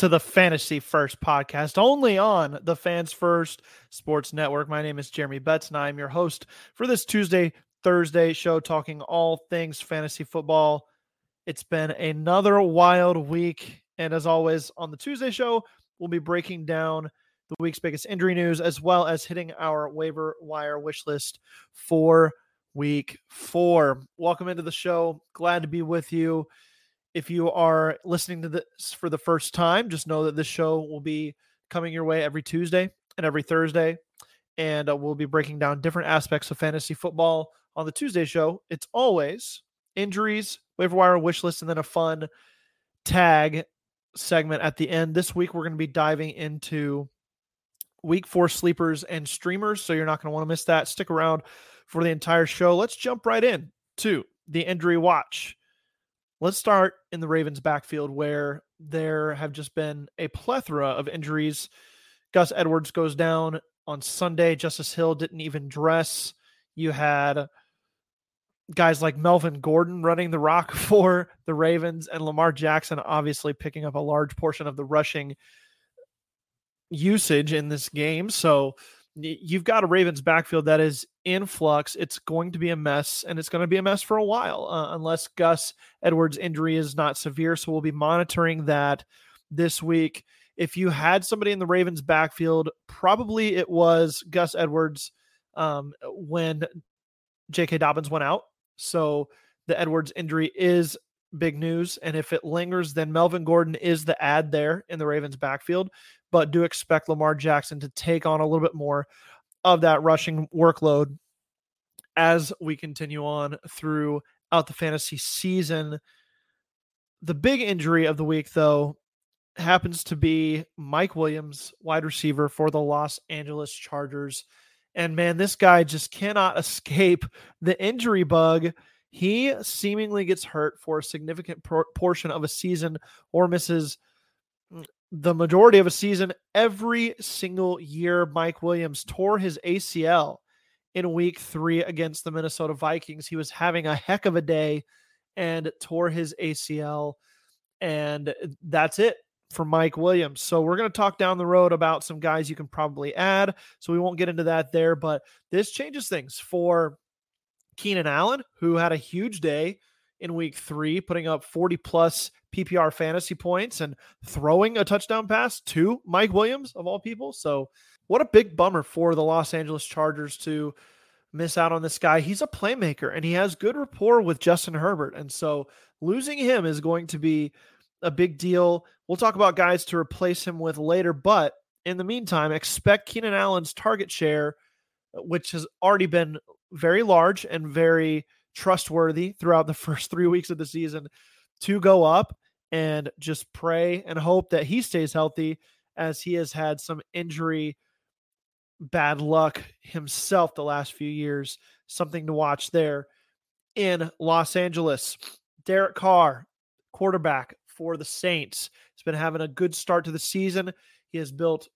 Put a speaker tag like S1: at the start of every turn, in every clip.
S1: to the Fantasy First podcast, only on the Fans First Sports Network. My name is Jeremy Betz, and I'm your host for this Tuesday, Thursday show, talking all things fantasy football. It's been another wild week, and as always, on the Tuesday show, we'll be breaking down the week's biggest injury news as well as hitting our waiver wire wish list for week four. Welcome into the show. Glad to be with you. If you are listening to this for the first time, just know that this show will be coming your way every Tuesday and every Thursday. And uh, we'll be breaking down different aspects of fantasy football on the Tuesday show. It's always injuries, waiver wire wish list, and then a fun tag segment at the end. This week, we're going to be diving into week four sleepers and streamers. So you're not going to want to miss that. Stick around for the entire show. Let's jump right in to the injury watch. Let's start in the Ravens backfield where there have just been a plethora of injuries. Gus Edwards goes down on Sunday. Justice Hill didn't even dress. You had guys like Melvin Gordon running the rock for the Ravens and Lamar Jackson obviously picking up a large portion of the rushing usage in this game. So you've got a Ravens backfield that is in flux. It's going to be a mess, and it's going to be a mess for a while uh, unless Gus Edwards' injury is not severe. So we'll be monitoring that this week. If you had somebody in the Ravens backfield, probably it was Gus Edwards um, when J.K. Dobbins went out. So the Edwards injury is big news. And if it lingers, then Melvin Gordon is the ad there in the Ravens backfield. But do expect Lamar Jackson to take on a little bit more of that rushing workload as we continue on throughout the fantasy season. The big injury of the week, though, happens to be Mike Williams, wide receiver for the Los Angeles Chargers. And man, this guy just cannot escape the injury bug. He seemingly gets hurt for a significant por- portion of a season or misses mm, the majority of a season every single year. Mike Williams tore his ACL in week three against the Minnesota Vikings. He was having a heck of a day and tore his ACL. And that's it for Mike Williams. So we're going to talk down the road about some guys you can probably add. So we won't get into that there, but this changes things for Keenan Allen, who had a huge day in week three, putting up 40 plus PPR fantasy points and throwing a touchdown pass to Mike Williams, of all people. So, what a big bummer for the Los Angeles Chargers to miss out on this guy. He's a playmaker and he has good rapport with Justin Herbert. And so, losing him is going to be a big deal. We'll talk about guys to replace him with later, but in the meantime, expect Keenan Allen's target share, which has already been very large and very trustworthy throughout the first three weeks of the season, to go up and just pray and hope that he stays healthy as he has had some injury bad luck himself the last few years. Something to watch there in Los Angeles. Derek Carr, quarterback for the Saints, has been having a good start to the season. He has built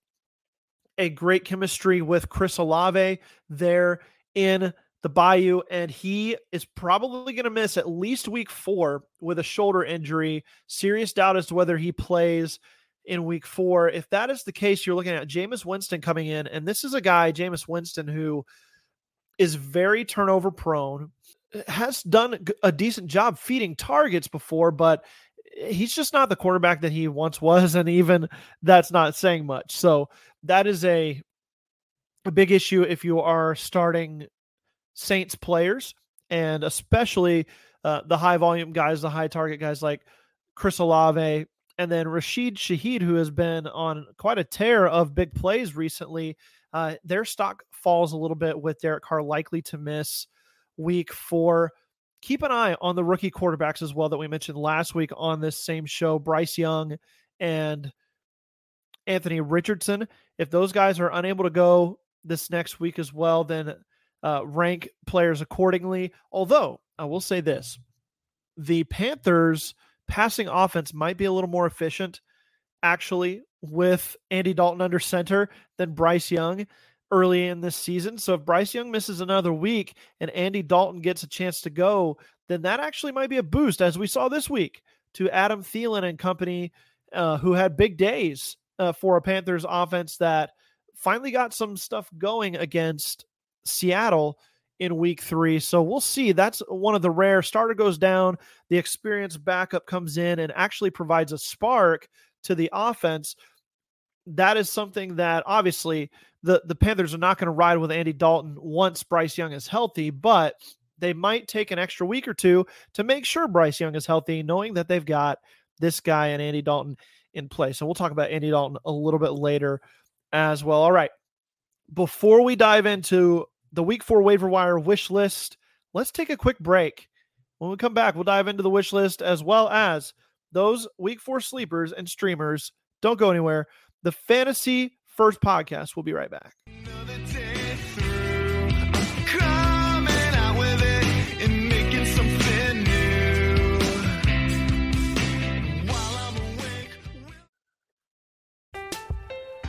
S1: a great chemistry with Chris Olave there in the Bayou, and he is probably going to miss at least week four with a shoulder injury. Serious doubt as to whether he plays in week four. If that is the case, you're looking at Jameis Winston coming in, and this is a guy, Jameis Winston, who is very turnover prone, has done a decent job feeding targets before, but he's just not the quarterback that he once was, and even that's not saying much. So that is a a big issue if you are starting Saints players, and especially uh, the high volume guys, the high target guys like Chris Olave, and then Rashid Shaheed, who has been on quite a tear of big plays recently. Uh, their stock falls a little bit with Derek Carr likely to miss week four. Keep an eye on the rookie quarterbacks as well that we mentioned last week on this same show Bryce Young and Anthony Richardson. If those guys are unable to go this next week as well, then uh, rank players accordingly. Although I will say this the Panthers passing offense might be a little more efficient actually with Andy Dalton under center than Bryce Young early in this season. So if Bryce Young misses another week and Andy Dalton gets a chance to go, then that actually might be a boost, as we saw this week, to Adam Thielen and company, uh, who had big days uh, for a Panthers offense that finally got some stuff going against Seattle in week three. So we'll see. That's one of the rare starter goes down, the experienced backup comes in and actually provides a spark to the offense. That is something that obviously the, the Panthers are not going to ride with Andy Dalton once Bryce Young is healthy, but they might take an extra week or two to make sure Bryce Young is healthy, knowing that they've got this guy and Andy Dalton in place. So we'll talk about Andy Dalton a little bit later as well. All right. Before we dive into the week four waiver wire wish list. Let's take a quick break. When we come back, we'll dive into the wish list as well as those week four sleepers and streamers. Don't go anywhere. The Fantasy First Podcast. We'll be right back.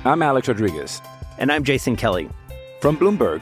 S2: I'm Alex Rodriguez.
S3: And I'm Jason Kelly.
S2: From Bloomberg.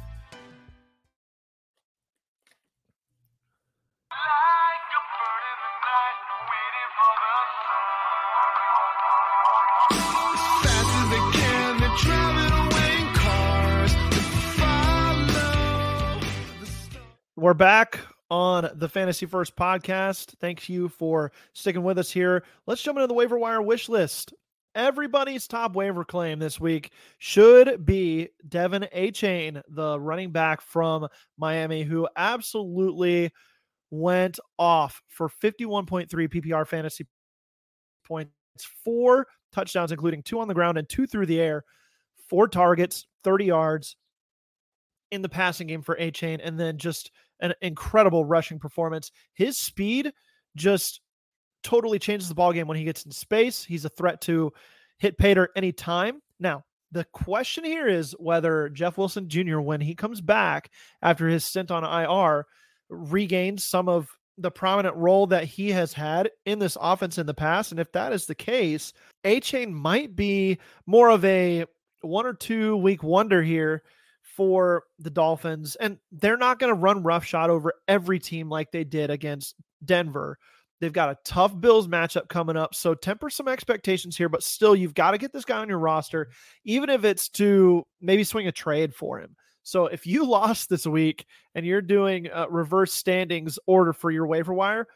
S1: We're back on the Fantasy First podcast. Thank you for sticking with us here. Let's jump into the waiver wire wish list. Everybody's top waiver claim this week should be De'Von Achane, the running back from Miami, who absolutely went off for 51.3 PPR fantasy points, four touchdowns, including two on the ground and two through the air, four targets, 30 yards in the passing game for Achane, and then just an incredible rushing performance. His speed just totally changes the ball game when he gets in space. He's a threat to hit Pater anytime. Now, the question here is whether Jeff Wilson Jr., when he comes back after his stint on IR, regains some of the prominent role that he has had in this offense in the past. And if that is the case, Achane might be more of a one or two week wonder here for the Dolphins. And they're not going to run roughshod over every team like they did against Denver. They've got a tough Bills matchup coming up. So temper some expectations here, but still, you've got to get this guy on your roster, even if it's to maybe swing a trade for him. So if you lost this week and you're doing a reverse standings order for your waiver wire,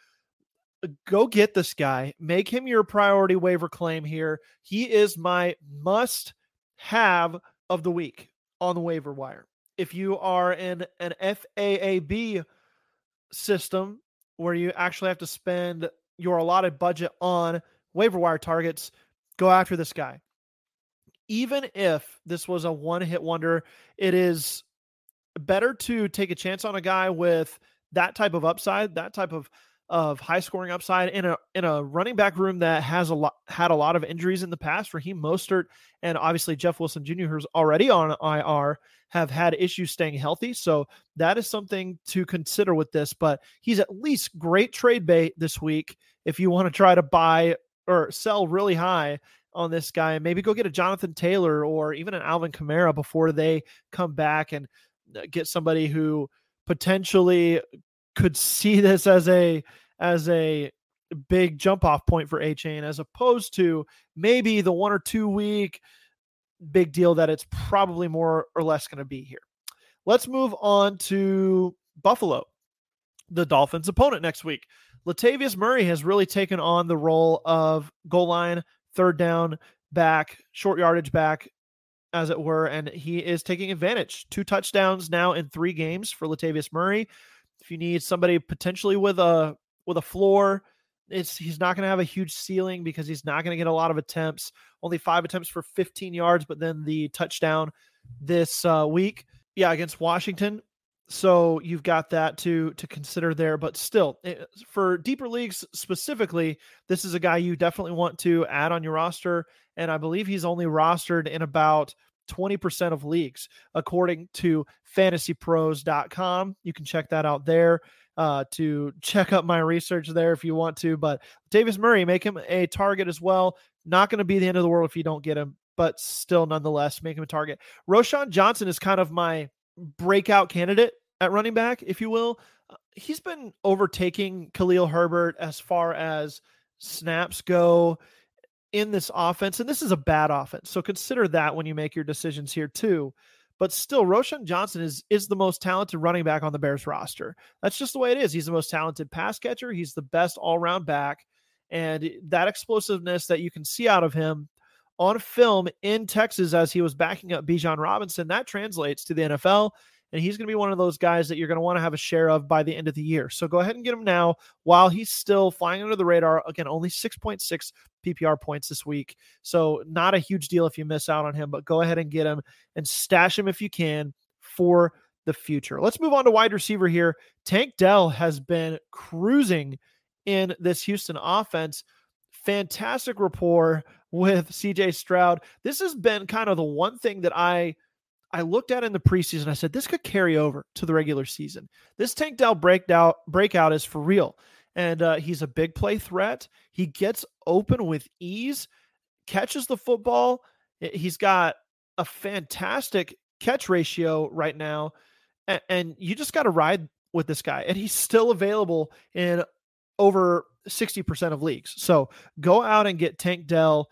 S1: uh, go get this guy. Make him your priority waiver claim here. He is my must have of the week on the waiver wire. If you are in an FAAB system where you actually have to spend your allotted budget on waiver wire targets, go after this guy. Even if this was a one hit wonder, it is better to take a chance on a guy with that type of upside, that type of of high scoring upside in a in a running back room that has a lot had a lot of injuries in the past. Raheem Mostert and obviously Jeff Wilson Jr., who's already on IR, have had issues staying healthy. So that is something to consider with this. But he's at least great trade bait this week if you want to try to buy or sell really high on this guy. Maybe go get a Jonathan Taylor or even an Alvin Kamara before they come back and uh, get somebody who potentially could see this as a as a big jump off point for Achane as opposed to maybe the one or two week big deal that it's probably more or less going to be here. Let's move on to Buffalo, the Dolphins' opponent next week. Latavius Murray has really taken on the role of goal line, third down back, short yardage back, as it were, and he is taking advantage. Two touchdowns now in three games for Latavius Murray. If you need somebody potentially with a with a floor, it's he's not going to have a huge ceiling because he's not going to get a lot of attempts. Only five attempts for 15 yards, but then the touchdown this uh, week, yeah, against Washington. So you've got that to to consider there, but still, it, eh, for deeper leagues specifically, this is a guy you definitely want to add on your roster. And I believe he's only rostered in about 20% of leagues, according to fantasypros.com. You can check that out there uh, to check up my research there if you want to. But Davis Murray, make him a target as well. Not going to be the end of the world if you don't get him, but still, nonetheless, make him a target. Roschon Johnson is kind of my breakout candidate at running back, if you will. Uh, he's been overtaking Khalil Herbert as far as snaps go in this offense, and this is a bad offense. So consider that when you make your decisions here too. But still, Roschon Johnson is is the most talented running back on the Bears roster. That's just the way it is. He's the most talented pass catcher. He's the best all round back, and that explosiveness that you can see out of him on film in Texas as he was backing up Bijan Robinson, that translates to the NFL and he's going to be one of those guys that you're going to want to have a share of by the end of the year. So go ahead and get him now while he's still flying under the radar. Again, only 6.6 PPR points this week. So not a huge deal if you miss out on him, but go ahead and get him and stash him if you can for the future. Let's move on to wide receiver here. Tank Dell has been cruising in this Houston offense. Fantastic rapport with CJ Stroud. This has been kind of the one thing that I I looked at in the preseason. I said this could carry over to the regular season. This Tank Dell breakout breakout is for real, and uh, he's a big play threat. He gets open with ease, catches the football. He's got a fantastic catch ratio right now, and, and you just got to ride with this guy. And he's still available in over 60% of leagues. So go out and get Tank Dell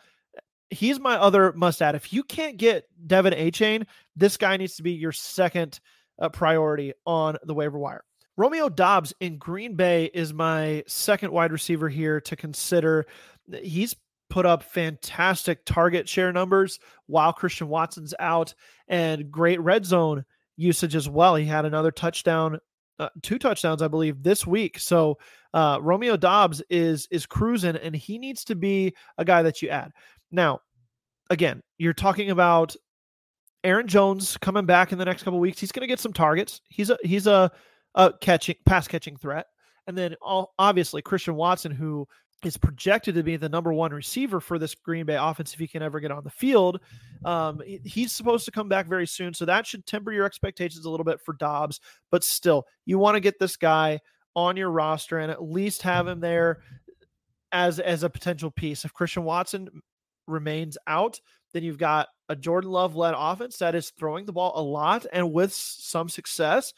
S1: he's my other must add. If you can't get De'Von Achane, this guy needs to be your second uh, priority on the waiver wire. Romeo Doubs in Green Bay is my second wide receiver here to consider. He's put up fantastic target share numbers while Christian Watson's out and great red zone usage as well. He had another touchdown, uh, two touchdowns, I believe, this week. So uh, Romeo Doubs is is cruising, and he needs to be a guy that you add. Now, again, you're talking about Aaron Jones coming back in the next couple weeks. He's going to get some targets. He's a he's a, a catching pass catching threat, and then all, obviously Christian Watson, who is projected to be the number one receiver for this Green Bay offense if he can ever get on the field. Um, he's supposed to come back very soon, so that should temper your expectations a little bit for Doubs. But still, you want to get this guy on your roster and at least have him there as as a potential piece. If Christian Watson remains out, Then you've got a Jordan Love led offense that is throwing the ball a lot and with some success.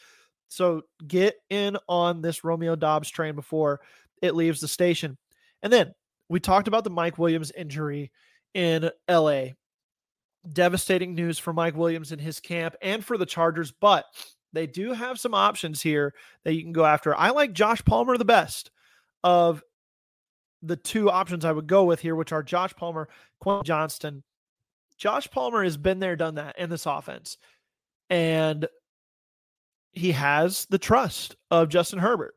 S1: So get in on this Romeo Doubs train before it leaves the station. And then we talked about the Mike Williams injury in LA. Devastating news for Mike Williams in his camp and for the Chargers, but they do have some options here that you can go after. I like Josh Palmer the best of the two options I would go with here, which are Josh Palmer, Quentin Johnston. Josh Palmer has been there, done that in this offense. And he has the trust of Justin Herbert.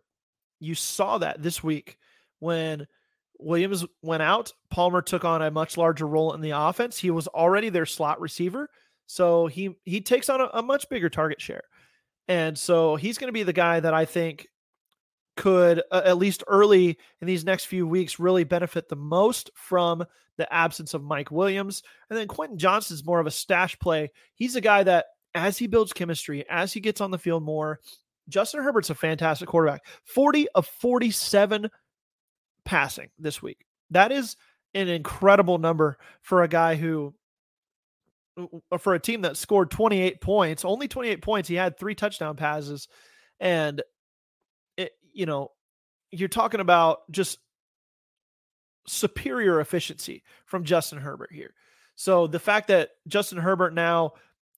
S1: You saw that this week when Williams went out. Palmer took on a much larger role in the offense. He was already their slot receiver. So he he takes on a, a much bigger target share. And so he's going to be the guy that I think could, uh, at least early in these next few weeks, really benefit the most from the absence of Mike Williams. And then Quentin Johnston's more of a stash play. He's a guy that, as he builds chemistry, as he gets on the field more, Justin Herbert's a fantastic quarterback. 40 of 47 passing this week. That is an incredible number for a guy who for a team that scored 28 points, only 28 points. He had three touchdown passes and you know, you're talking about just superior efficiency from Justin Herbert here. So the fact that Justin Herbert now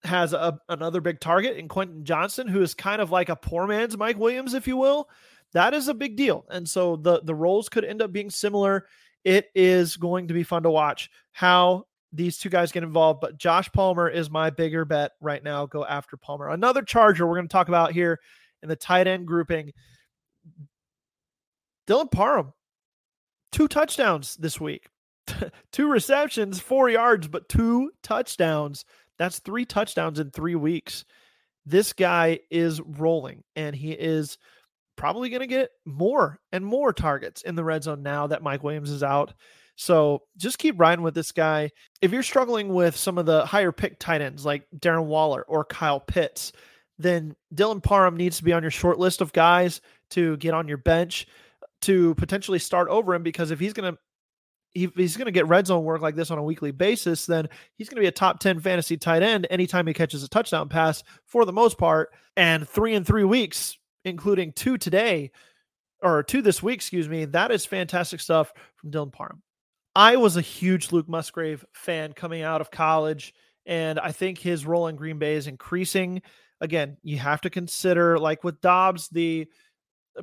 S1: has a, another big target in Quentin Johnston, who is kind of like a poor man's Mike Williams, if you will, that is a big deal. And so the the roles could end up being similar. It is going to be fun to watch how these two guys get involved. But Josh Palmer is my bigger bet right now. Go after Palmer. Another Charger we're going to talk about here in the tight end grouping Dylan Parham, two touchdowns this week, two receptions, four yards, but two touchdowns. That's three touchdowns in three weeks. This guy is rolling, and he is probably going to get more and more targets in the red zone now that Mike Williams is out. So just keep riding with this guy. If you're struggling with some of the higher pick tight ends like Darren Waller or Kyle Pitts, then Dylan Parham needs to be on your short list of guys to get on your bench to potentially start over him because if he's going to if he's going to get red zone work like this on a weekly basis, then he's going to be a top 10 fantasy tight end anytime he catches a touchdown pass for the most part. And three in three weeks, including two today or two this week, excuse me, that is fantastic stuff from Dylan Parham. I was a huge Luke Musgrave fan coming out of college, and I think his role in Green Bay is increasing. Again, you have to consider, like with Doubs, the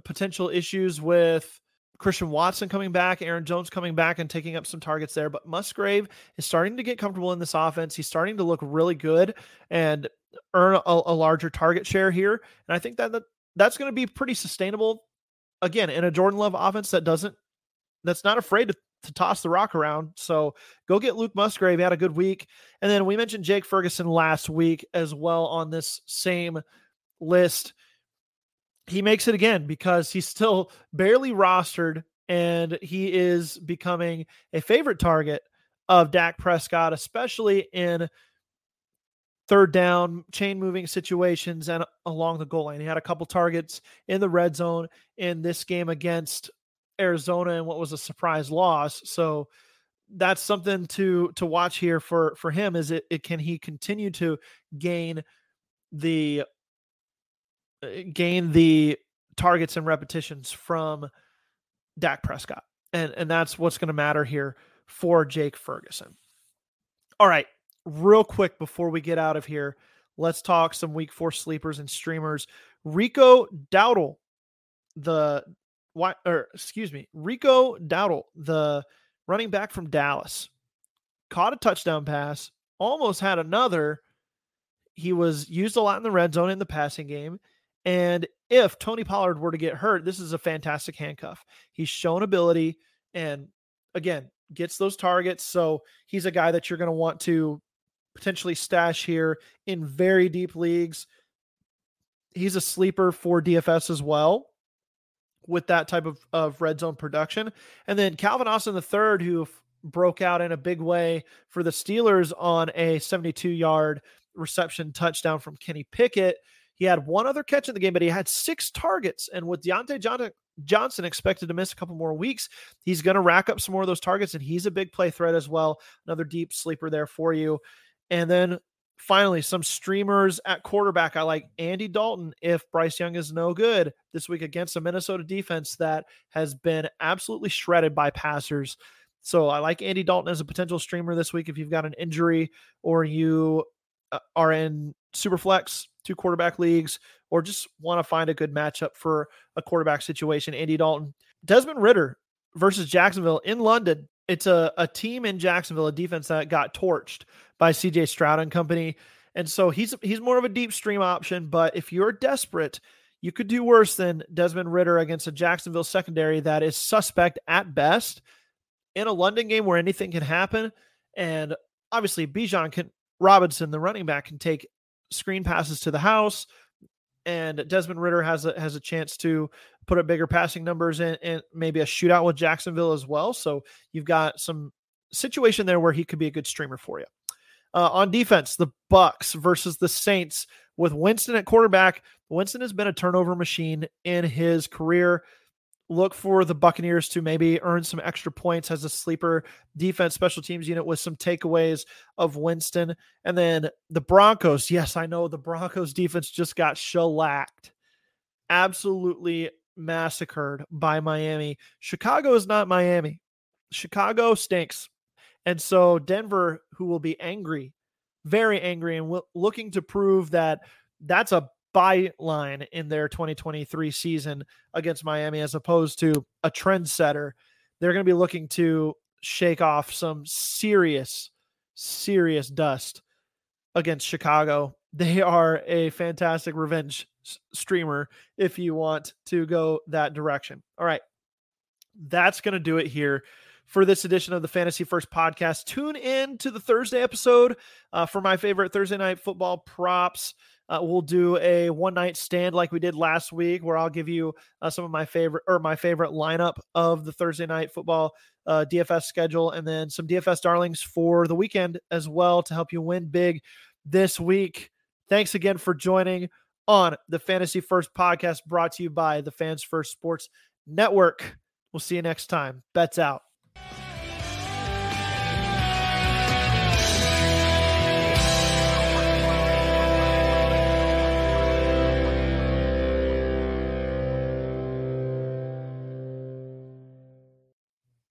S1: potential issues with Christian Watson coming back, Aaron Jones coming back and taking up some targets there. But Musgrave is starting to get comfortable in this offense. He's starting to look really good and earn a, a larger target share here. And I think that, that that's going to be pretty sustainable. Again, in a Jordan Love offense that doesn't, that's not afraid to, to toss the rock around. So go get Luke Musgrave. He had a good week. And then we mentioned Jake Ferguson last week as well on this same list he makes it again because he's still barely rostered and he is becoming a favorite target of Dak Prescott, especially in third down, chain moving situations and along the goal line. He had a couple targets in the red zone in this game against Arizona and what was a surprise loss. So that's something to to watch here for for him is it, it can he continue to gain the Eh, gain the targets and repetitions from Dak Prescott. And and that's what's going to matter here for Jake Ferguson. All right, real quick before we get out of here, let's talk some week 4 sleepers and streamers. Rico Dowdle, the or excuse me, Rico Dowdle, the running back from Dallas, caught a touchdown pass, almost had another. He was used a lot in the red zone in the passing game. And if Tony Pollard were to get hurt, this is a fantastic handcuff. He's shown ability and again, gets those targets. So he's a guy that you're going to want to potentially stash here in very deep leagues. He's a sleeper for DFS as well with that type of, of red zone production. And then Calvin Austin the third, who broke out in a big way for the Steelers on a 72 yard reception touchdown from Kenny Pickett. He had one other catch in the game, but he had six targets. And with Diontae Johnson, Johnson expected to miss a couple more weeks. He's going to rack up some more of those targets, and he's a big play threat as well. Another deep sleeper there for you. And then finally, some streamers at quarterback. I like Andy Dalton if Bryce Young is no good this week against a Minnesota defense that has been absolutely shredded by passers. So I like Andy Dalton as a potential streamer this week if you've got an injury or you uh, are in Superflex, two quarterback leagues, or just want to find a good matchup for a quarterback situation. Andy Dalton, Desmond Ridder versus Jacksonville in London. It's a, a team in Jacksonville, a defense that got torched by CJ Stroud and company. And so he's he's more of a deep stream option, but if you're desperate, you could do worse than Desmond Ridder against a Jacksonville secondary that is suspect at best in a London game where anything can happen. And obviously, Bijan can Robinson, the running back, can take screen passes to the house, and Desmond Ridder has a has a chance to put up bigger passing numbers and, and maybe a shootout with Jacksonville as well. So you've got some situation there where he could be a good streamer for you. Uh, on defense, the Bucks versus the Saints with Winston at quarterback. Winston has been a turnover machine in his career look for the Buccaneers to maybe earn some extra points as a sleeper defense special teams unit with some takeaways of Winston. And then the Broncos. Yes, I know the Broncos defense just got shellacked, absolutely massacred by Miami. Chicago is not Miami. Chicago stinks. And so Denver, who will be angry, very angry, and w- looking to prove that that's a byline in their 2023 season against Miami as opposed to a trendsetter. They're going to be looking to shake off some serious, serious dust against Chicago. They are a fantastic revenge streamer if you want to go that direction. All right. That's going to do it here for this edition of the Fantasy First podcast. Tune in to the Thursday episode uh, for my favorite Thursday night football props. Uh, we'll do a one night stand like we did last week, where I'll give you uh, some of my favorite or my favorite lineup of the Thursday night football uh, DFS schedule, and then some DFS darlings for the weekend as well to help you win big this week. Thanks again for joining on the Fantasy First podcast brought to you by the Fans First Sports Network. We'll see you next time. Betz out.